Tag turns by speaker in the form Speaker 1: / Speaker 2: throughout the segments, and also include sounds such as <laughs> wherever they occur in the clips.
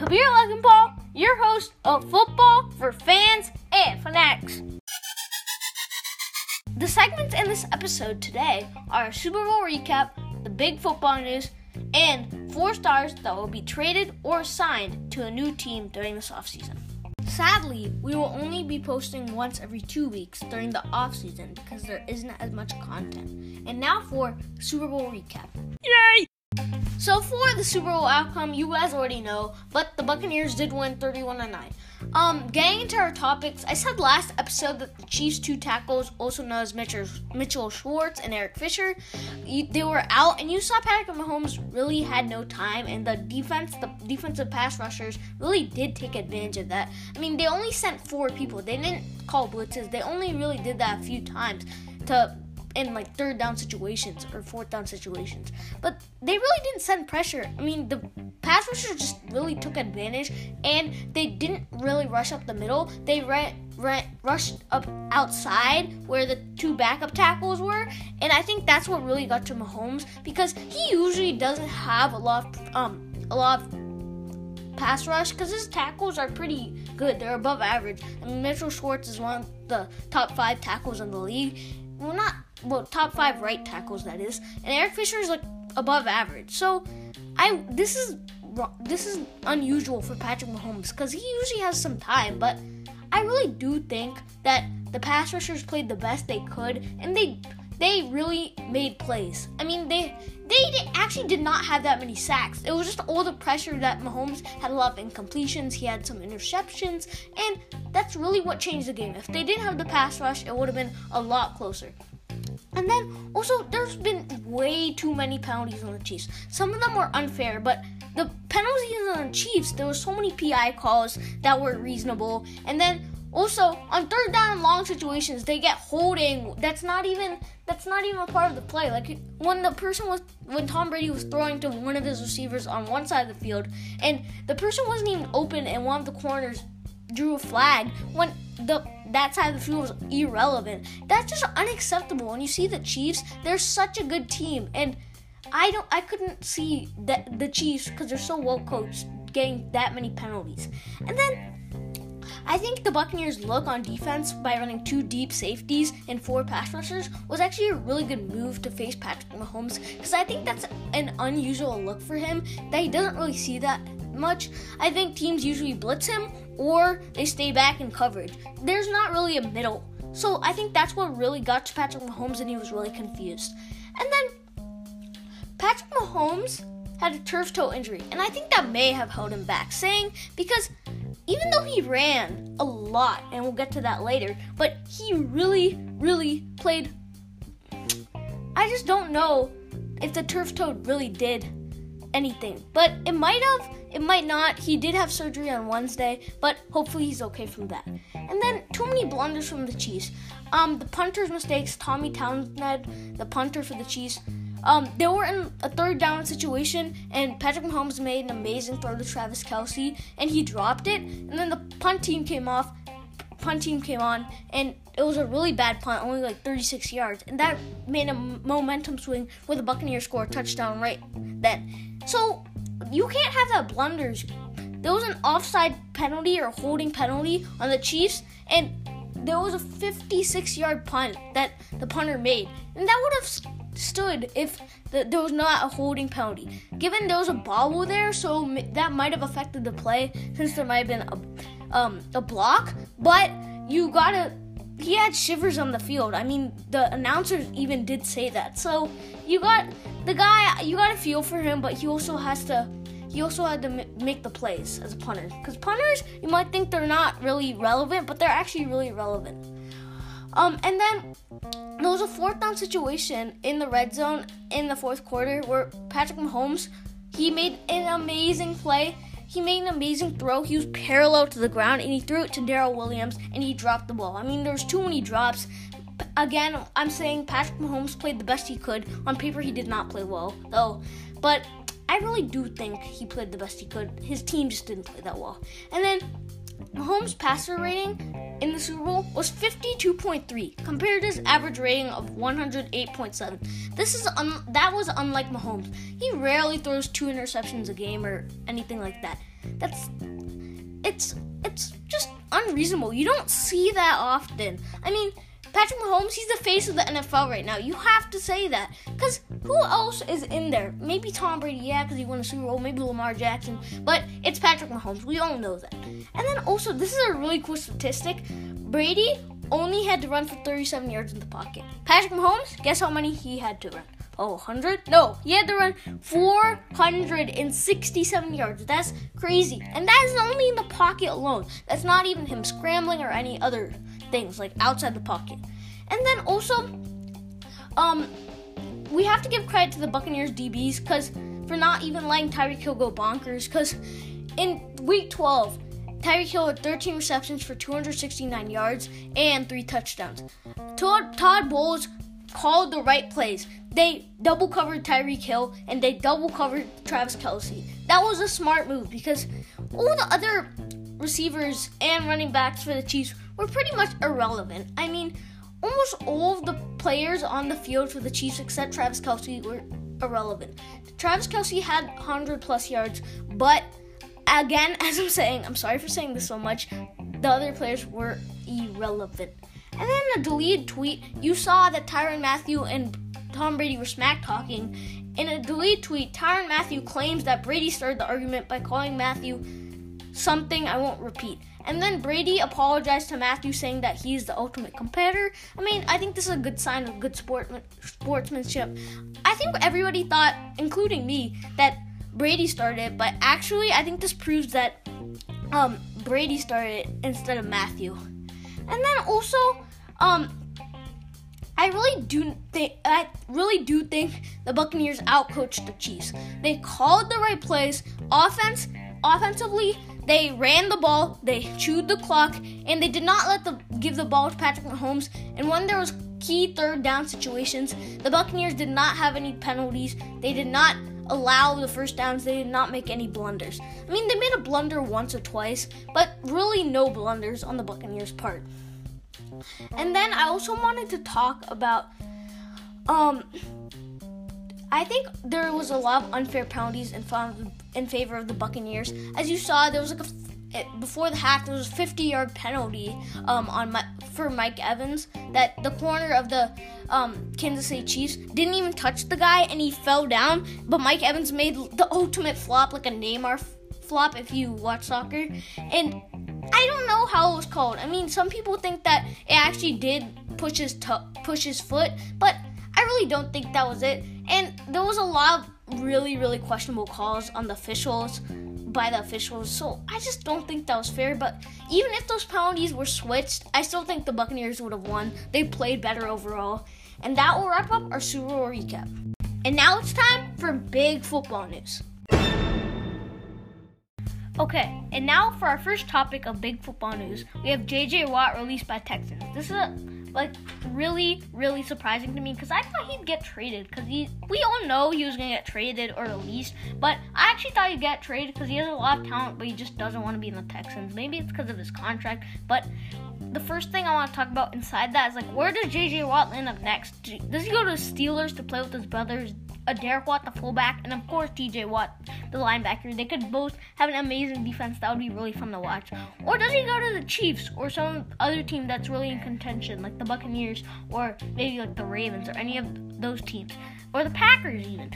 Speaker 1: Kabir Paul, your host of Football for Fans and Fanatics. The segments in this episode today are a Super Bowl recap, the big football news, and four stars that will be traded or signed to a new team during this offseason. Sadly, we will only be posting once every two weeks during the offseason because there isn't as much content. And now for Super Bowl recap.
Speaker 2: Yay!
Speaker 1: So for the Super Bowl outcome, you guys already know, but the Buccaneers did win 31 9. Um, getting into our topics, I said last episode that the Chiefs' two tackles, also known as Mitchell, Mitchell Schwartz and Eric Fisher, they were out, and you saw Patrick Mahomes really had no time, and the defense, the defensive pass rushers, really did take advantage of that. I mean, they only sent four people; they didn't call blitzes. They only really did that a few times to in like third down situations or fourth down situations. But they really didn't send pressure. I mean, the pass rushers just really took advantage and they didn't really rush up the middle. They ran, ran, rushed up outside where the two backup tackles were. And I think that's what really got to Mahomes because he usually doesn't have a lot of, um, a lot of pass rush because his tackles are pretty good. They're above average. I mean, Mitchell Schwartz is one of the top five tackles in the league. Well, not well, top five right tackles that is, and Eric Fisher is like above average. So, I this is this is unusual for Patrick Mahomes because he usually has some time, but I really do think that the pass rushers played the best they could, and they they really made plays. I mean, they they did, actually did not have that many sacks. It was just all the pressure that Mahomes had a lot of incompletions. He had some interceptions, and that's really what changed the game. If they didn't have the pass rush, it would have been a lot closer. And then also, there's been way too many penalties on the Chiefs. Some of them were unfair, but the penalties on the Chiefs, there were so many PI calls that were reasonable. And then also on third down and long situations, they get holding. That's not even that's not even a part of the play. Like when the person was when Tom Brady was throwing to one of his receivers on one side of the field, and the person wasn't even open, and one of the corners drew a flag when the that side of the field was irrelevant. That's just unacceptable. And you see the Chiefs, they're such a good team, and I don't, I couldn't see that the Chiefs because they're so well coached getting that many penalties. And then I think the Buccaneers' look on defense by running two deep safeties and four pass rushers was actually a really good move to face Patrick Mahomes because I think that's an unusual look for him that he doesn't really see that much. I think teams usually blitz him or they stay back in coverage. There's not really a middle. So I think that's what really got to Patrick Mahomes and he was really confused. And then Patrick Mahomes had a turf toe injury, and I think that may have held him back, saying because even though he ran a lot, and we'll get to that later, but he really, really played. I just don't know if the turf toe really did anything, but it might have it might not. He did have surgery on Wednesday, but hopefully he's okay from that. And then too many blunders from the Chiefs. Um, the punter's mistakes. Tommy Townsend, the punter for the Chiefs. Um, they were in a third down situation, and Patrick Mahomes made an amazing throw to Travis Kelce, and he dropped it. And then the punt team came off, punt team came on, and it was a really bad punt, only like 36 yards, and that made a momentum swing where the Buccaneers scored a touchdown right then. So you can't have that blunders. There was an offside penalty or holding penalty on the Chiefs, and there was a 56 yard punt that the punter made. And that would have stood if the, there was not a holding penalty. Given there was a bobble there, so that might have affected the play since there might have been a, um, a block. But you gotta. He had shivers on the field. I mean, the announcers even did say that. So you got the guy. You gotta feel for him, but he also has to he also had to m- make the plays as a punter. Because punters, you might think they're not really relevant, but they're actually really relevant. Um, and then there was a fourth down situation in the red zone in the fourth quarter where Patrick Mahomes he made an amazing play. He made an amazing throw. He was parallel to the ground and he threw it to Darrel Williams and he dropped the ball. I mean, there's too many drops. Again, I'm saying Patrick Mahomes played the best he could. On paper, he did not play well, though. But I really do think he played the best he could. His team just didn't play that well. And then Mahomes' passer rating in the Super Bowl was 52.3 compared to his average rating of 108.7. This is un- that was unlike Mahomes. He rarely throws two interceptions a game or anything like that. That's it's it's just unreasonable. You don't see that often. I mean, Patrick Mahomes, he's the face of the NFL right now. You have to say that. Because who else is in there? Maybe Tom Brady, yeah, because he won a Super Bowl. Maybe Lamar Jackson. But it's Patrick Mahomes. We all know that. And then also, this is a really cool statistic. Brady only had to run for 37 yards in the pocket. Patrick Mahomes, guess how many he had to run? Oh, 100? No, he had to run 467 yards. That's crazy. And that is only in the pocket alone. That's not even him scrambling or any other things like outside the pocket. And then also, um, we have to give credit to the Buccaneers DBs because for not even letting Tyreek Hill go bonkers. Because in Week 12, Tyreek Hill had 13 receptions for 269 yards and three touchdowns. Todd, Todd Bowles called the right plays. They double covered Tyreek Hill and they double covered Travis Kelce. That was a smart move because all the other receivers and running backs for the Chiefs were pretty much irrelevant. I mean, almost all of the players on the field for the Chiefs except Travis Kelce were irrelevant. Travis Kelce had 100 plus yards, but again, <laughs> as I'm saying, I'm sorry for saying this so much, the other players were irrelevant. And then a deleted tweet, you saw that Tyrann Mathieu and Tom Brady were smack talking. In a deleted tweet, Tyrann Mathieu claims that Brady started the argument by calling Mathieu something I won't repeat. And then Brady apologized to Mathieu, saying that he's the ultimate competitor. I mean, I think this is a good sign of good sportman- sportsmanship. I think everybody thought, including me, that Brady started, but actually, I think this proves that um, Brady started instead of Mathieu. And then also, um, I really do think I really do think the Buccaneers outcoached the Chiefs. They called the right plays, offense, offensively. They ran the ball, they chewed the clock, and they did not let the give the ball to Patrick Mahomes. And when there was key third down situations, the Buccaneers did not have any penalties. They did not allow the first downs. They did not make any blunders. I mean, they made a blunder once or twice, but really no blunders on the Buccaneers' part. And then I also wanted to talk about um I think there was a lot of unfair penalties in in favor of the Buccaneers. As you saw, there was like a before the half there was a 50 yard penalty um, on my, for Mike Evans that the corner of the um, Kansas City Chiefs didn't even touch the guy and he fell down. But Mike Evans made the ultimate flop, like a Neymar flop if you watch soccer. And I don't know how it was called. I mean, some people think that it actually did push his t- push his foot, but I really don't think that was it. And there was a lot of really really questionable calls on the officials by the officials. So I just don't think that was fair. But even if those penalties were switched, I still think the Buccaneers would have won. They played better overall. And that will wrap up our Super Bowl recap. And now it's time for big football news. Okay, and now for our first topic of big football news, we have JJ Watt released by Texans. This is a like really, really surprising to me because I thought he'd get traded because we all know he was gonna get traded or released, but I actually thought he'd get traded because he has a lot of talent, but he just doesn't want to be in the Texans. Maybe it's because of his contract, but the first thing I want to talk about inside that is like where does JJ Watt end up next? Does he go to the Steelers to play with his brothers a Derek Watt, the fullback, and of course TJ Watt, the linebacker. They could both have an amazing defense. That would be really fun to watch. Or does he go to the Chiefs or some other team that's really in contention, like the Buccaneers or maybe like the Ravens or any of those teams, or the Packers even?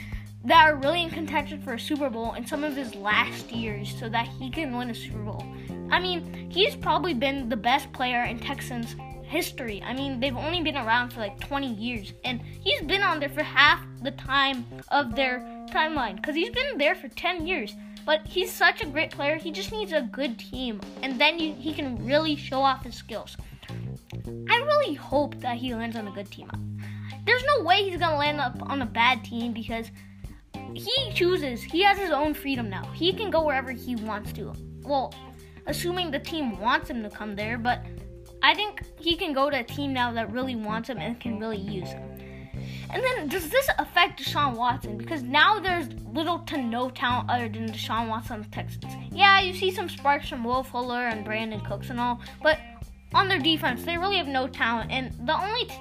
Speaker 1: That are really in contention for a Super Bowl in some of his last years so that he can win a Super Bowl. I mean, he's probably been the best player in Texans history. I mean, they've only been around for like 20 years, and he's been on there for half the time of their timeline because he's been there for 10 years. But he's such a great player. He just needs a good team, and then you, he can really show off his skills. I really hope that he lands on a good team. There's no way he's gonna land up on a bad team because he chooses. He has his own freedom now. He can go wherever he wants to. Well, assuming the team wants him to come there, but I think he can go to a team now that really wants him and can really use him. And then does this affect Deshaun Watson? Because now there's little to no talent other than Deshaun Watson on Texans. Yeah, you see some sparks from Will Fuller and Brandin Cooks and all, but on their defense, they really have no talent. And the only t-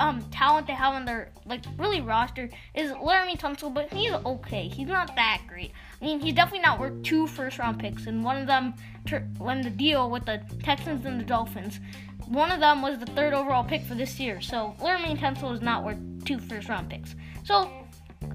Speaker 1: um talent they have on their like really roster is Laremy Tunsil, but he's okay. He's not that great. I mean, he's definitely not worth two first round picks, and one of them when the deal with the Texans and the Dolphins, one of them was the third overall pick for this year. So Laremy Tunsil is not worth two first round picks. So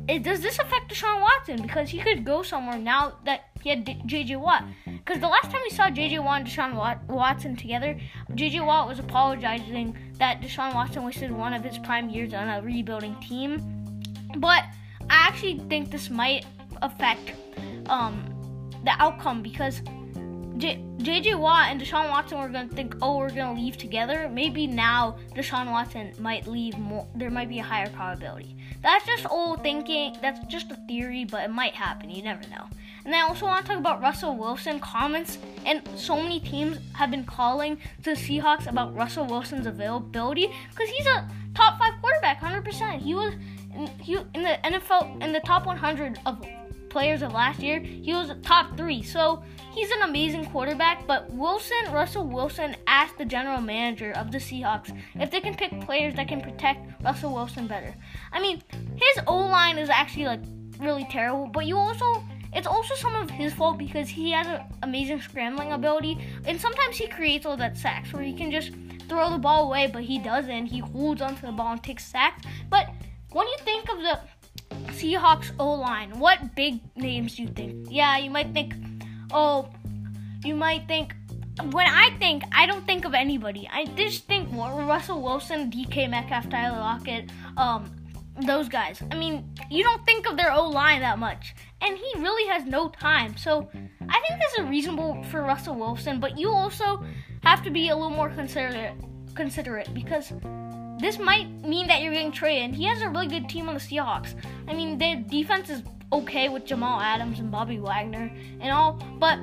Speaker 1: it, does this affect Deshaun Watson? Because he could go somewhere now that he had J.J. Watt. Because the last time we saw J.J. Watt and Deshaun Watson together, J.J. Watt was apologizing that Deshaun Watson wasted one of his prime years on a rebuilding team. But I actually think this might affect um, the outcome because JJ Watt and Deshaun Watson were gonna think, oh, we're gonna leave together. Maybe now Deshaun Watson might leave more. There might be a higher probability. That's just old thinking. That's just a theory, but it might happen. You never know. And I also want to talk about Russell Wilson comments. And so many teams have been calling to the Seahawks about Russell Wilson's availability because he's a top five quarterback, 100%. He was in, he, in the NFL in the top 100 of players of last year, he was top three. So he's an amazing quarterback. But Wilson, Russell Wilson, asked the general manager of the Seahawks if they can pick players that can protect Russell Wilson better. I mean, his O line is actually like really terrible, but you also it's also some of his fault because he has an amazing scrambling ability, and sometimes he creates all that sacks where he can just throw the ball away, but he doesn't. He holds onto the ball and takes sacks. But when you think of the Seahawks O line, what big names do you think? Yeah, you might think, oh, you might think. When I think, I don't think of anybody. I just think Russell Wilson, DK Metcalf, Tyler Lockett, um, those guys. I mean, you don't think of their O line that much, and he really has no time. So I think this is reasonable for Russell Wilson, but you also have to be a little more considerate, considerate because this might mean that you're getting traded. He has a really good team on the Seahawks. I mean, their defense is okay with Jamal Adams and Bobby Wagner and all, but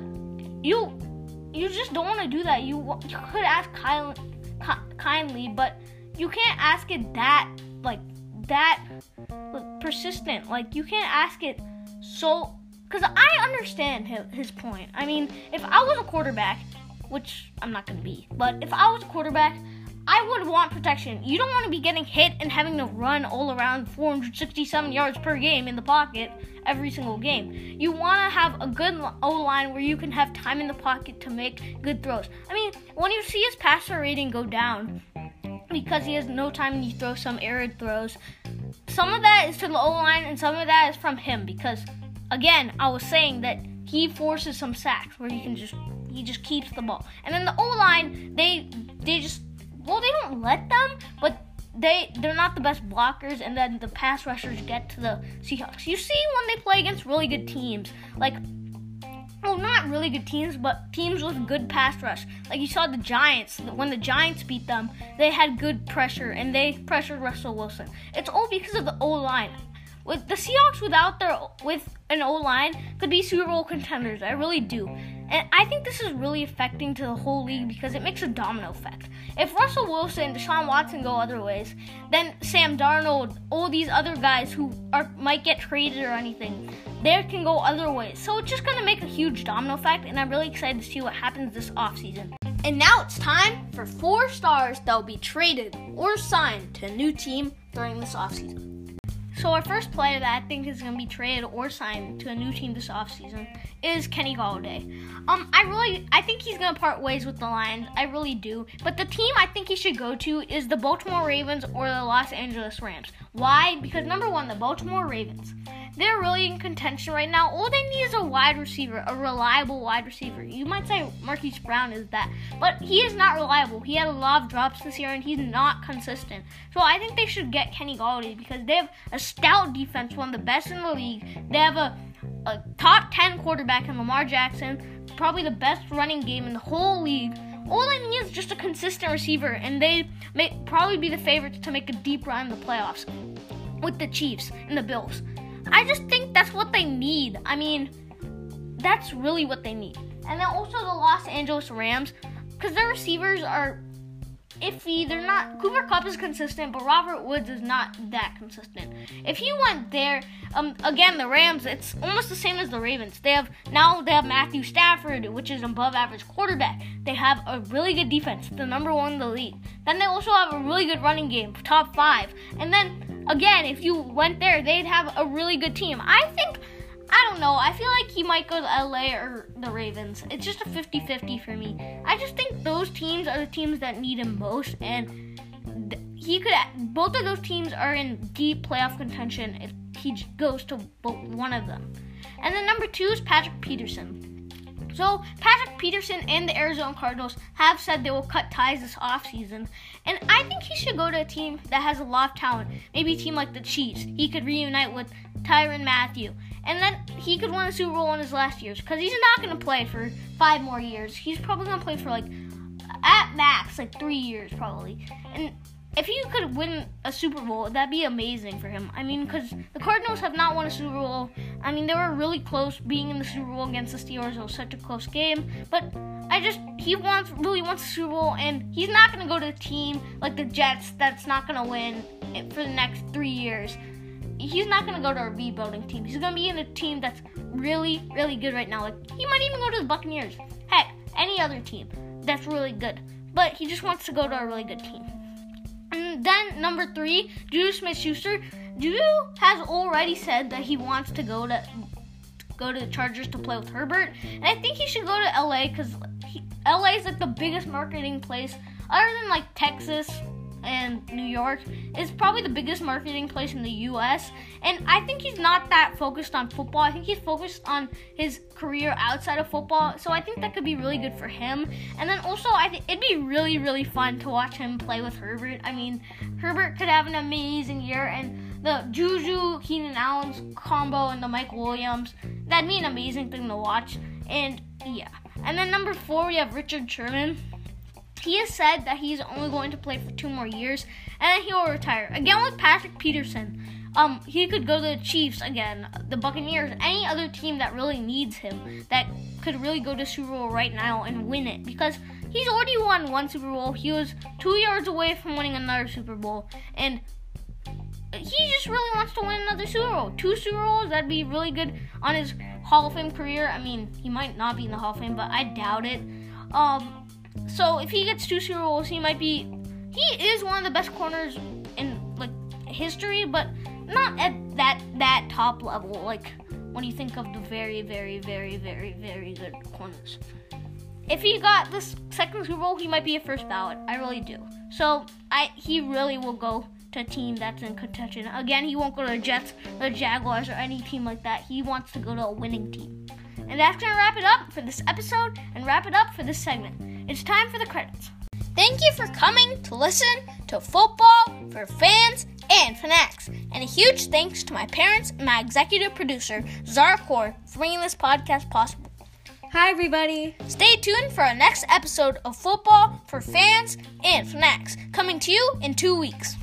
Speaker 1: you you just don't want to do that. You you could ask kindly, but you can't ask it that like that persistent. Like you can't ask it so because I understand his, point. I mean, if I was a quarterback, which I'm not gonna be, but if I was a quarterback I would want protection. You don't want to be getting hit and having to run all around 467 yards per game in the pocket every single game. You want to have a good O line where you can have time in the pocket to make good throws. I mean, when you see his passer rating go down because he has no time and he throws some arid throws, some of that is to the O line and some of that is from him because, again, I was saying that he forces some sacks where he can just he just keeps the ball. And then the O line, they they just well, they don't let them, but they they're not the best blockers, and then the pass rushers get to the Seahawks. You see when they play against really good teams, like well, not really good teams, but teams with good pass rush. Like you saw the Giants. When the Giants beat them, they had good pressure and they pressured Russell Wilson. It's all because of the O line. With the Seahawks without their with an O line could be Super Bowl contenders. I really do. And I think this is really affecting to the whole league because it makes a domino effect. If Russell Wilson, Deshaun Watson go other ways, then Sam Darnold, all these other guys who are might get traded or anything, they can go other ways. So it's just gonna make a huge domino effect, and I'm really excited to see what happens this offseason. And now it's time for four stars that will be traded or signed to a new team during this offseason. So our first player that I think is going to be traded or signed to a new team this offseason is Kenny Golladay. Um, I really, I think he's going to part ways with the Lions. I really do. But the team I think he should go to is the Baltimore Ravens or the Los Angeles Rams. Why? Because number one, the Baltimore Ravens they're really in contention right now. All they need is a wide receiver, a reliable wide receiver. You might say Marquise Brown is that, but he is not reliable. He had a lot of drops this year and he's not consistent. So I think they should get Kenny Golladay because they have a stout defense, one of the best in the league. They have a, a top 10 quarterback in Lamar Jackson, probably the best running game in the whole league. All they need is just a consistent receiver, and they may probably be the favorites to make a deep run in the playoffs with the Chiefs and the Bills. I just think that's what they need. I mean, that's really what they need. And then also the Los Angeles Rams, because their receivers are iffy. They're not. Cooper Kupp is consistent, but Robert Woods is not that consistent. If he went there, um, again the Rams, it's almost the same as the Ravens. They have now they have Matthew Stafford, which is above average quarterback. They have a really good defense, the number one in the league. Then they also have a really good running game, top five. And then again, if you went there, they'd have a really good team. I think I don't know. I feel like he might go to LA or the Ravens. It's just a 50 50 for me. I just think those teams are the teams that need him most, and he could. Both of those teams are in deep playoff contention if he goes to one of them. And then number two is Patrick Peterson. So, Patrick Peterson and the Arizona Cardinals have said they will cut ties this offseason. And I think he should go to a team that has a lot of talent. Maybe a team like the Chiefs. He could reunite with Tyrann Mathieu, And then he could win a Super Bowl in his last years. Because he's not going to play for five more years. He's probably going to play for like, at max, like three years probably. And if he could win a Super Bowl, that'd be amazing for him. I mean, because the Cardinals have not won a Super Bowl. I mean, they were really close being in the Super Bowl against the Steelers. It was such a close game. But I just, he wants, really wants a Super Bowl, and he's not going to go to a team like the Jets that's not going to win for the next three years. He's not going to go to a rebuilding team. He's going to be in a team that's really, really good right now. Like, he might even go to the Buccaneers. Heck, any other team that's really good. But he just wants to go to a really good team. Then number three, Juju Smith Schuster. Juju has already said that he wants to go to go to the Chargers to play with Herbert, and I think he should go to LA because LA is like the biggest marketing place, other than like Texas and New York is probably the biggest marketing place in the US. And I think he's not that focused on football. I think he's focused on his career outside of football. So I think that could be really good for him. And then also I think it'd be really, really fun to watch him play with Herbert. I mean, Herbert could have an amazing year and the Juju Keenan Allen's combo and the Mike Williams, that'd be an amazing thing to watch. And yeah. And then number four, we have Richard Sherman. He has said that he's only going to play for two more years and then he will retire. Again with Patrick Peterson. Um, he could go to the Chiefs again, the Buccaneers, any other team that really needs him, that could really go to Super Bowl right now and win it because he's already won one Super Bowl. He was two yards away from winning another Super Bowl, and he just really wants to win another Super Bowl. Two Super Bowls, that'd be really good on his Hall of Fame career. I mean, he might not be in the Hall of Fame, but I doubt it. Um, so if he gets two Super Bowls, he might be. He is one of the best corners in like history, but not at that that top level. Like when you think of the very, very, very, very, very good corners. If he got this second Super Bowl, he might be a first ballot. I really do. So I he really will go to a team that's in contention. Again, he won't go to the Jets, the Jaguars, or any team like that. He wants to go to a winning team. And that's gonna wrap it up for this episode and wrap it up for this segment. It's time for the credits. Thank you for coming to listen to Football for Fans and Fanatics. And a huge thanks to my parents and my executive producer, Zara Core, for bringing this podcast possible.
Speaker 2: Hi, everybody.
Speaker 1: Stay tuned for our next episode of Football for Fans and Fanatics, coming to you in two weeks.